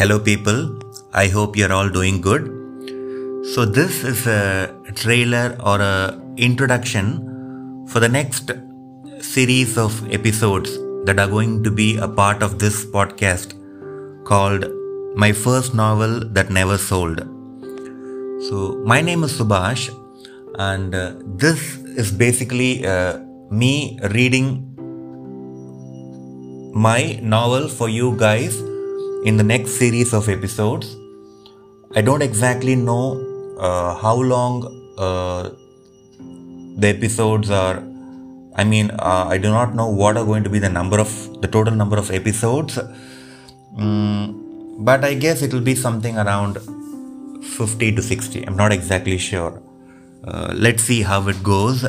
Hello, people. I hope you're all doing good. So, this is a trailer or a introduction for the next series of episodes that are going to be a part of this podcast called My First Novel That Never Sold. So, my name is Subhash, and uh, this is basically uh, me reading my novel for you guys in the next series of episodes. I don't exactly know uh, how long uh, the episodes are. I mean, uh, I do not know what are going to be the number of the total number of episodes, mm, but I guess it will be something around 50 to 60. I'm not exactly sure. Uh, let's see how it goes.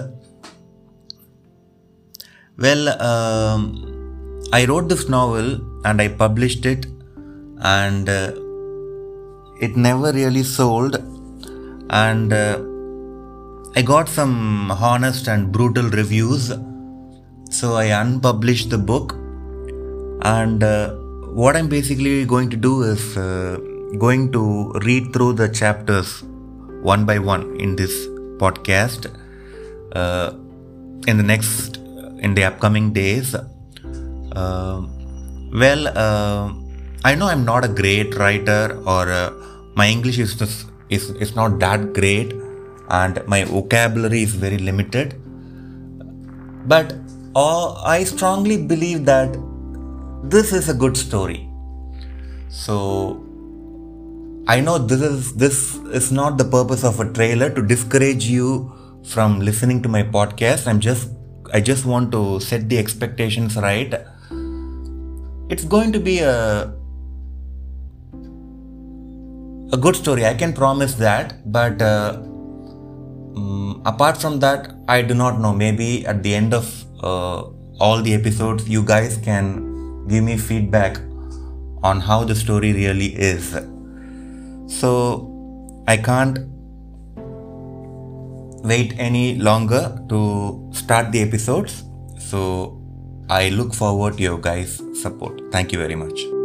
Well, um, I wrote this novel and I published it, and uh, it never really sold. And uh, I got some honest and brutal reviews, so I unpublished the book. And uh, what I'm basically going to do is uh, going to read through the chapters one by one in this podcast uh, in the next in the upcoming days. Uh, well, I know I'm not a great writer, or uh, my English is just, is is not that great, and my vocabulary is very limited. But uh, I strongly believe that this is a good story. So I know this is this is not the purpose of a trailer to discourage you from listening to my podcast. I'm just I just want to set the expectations right. It's going to be a a good story. I can promise that, but uh, um, apart from that, I do not know. Maybe at the end of uh, all the episodes, you guys can give me feedback on how the story really is. So I can't wait any longer to start the episodes. So I look forward to your guys' support. Thank you very much.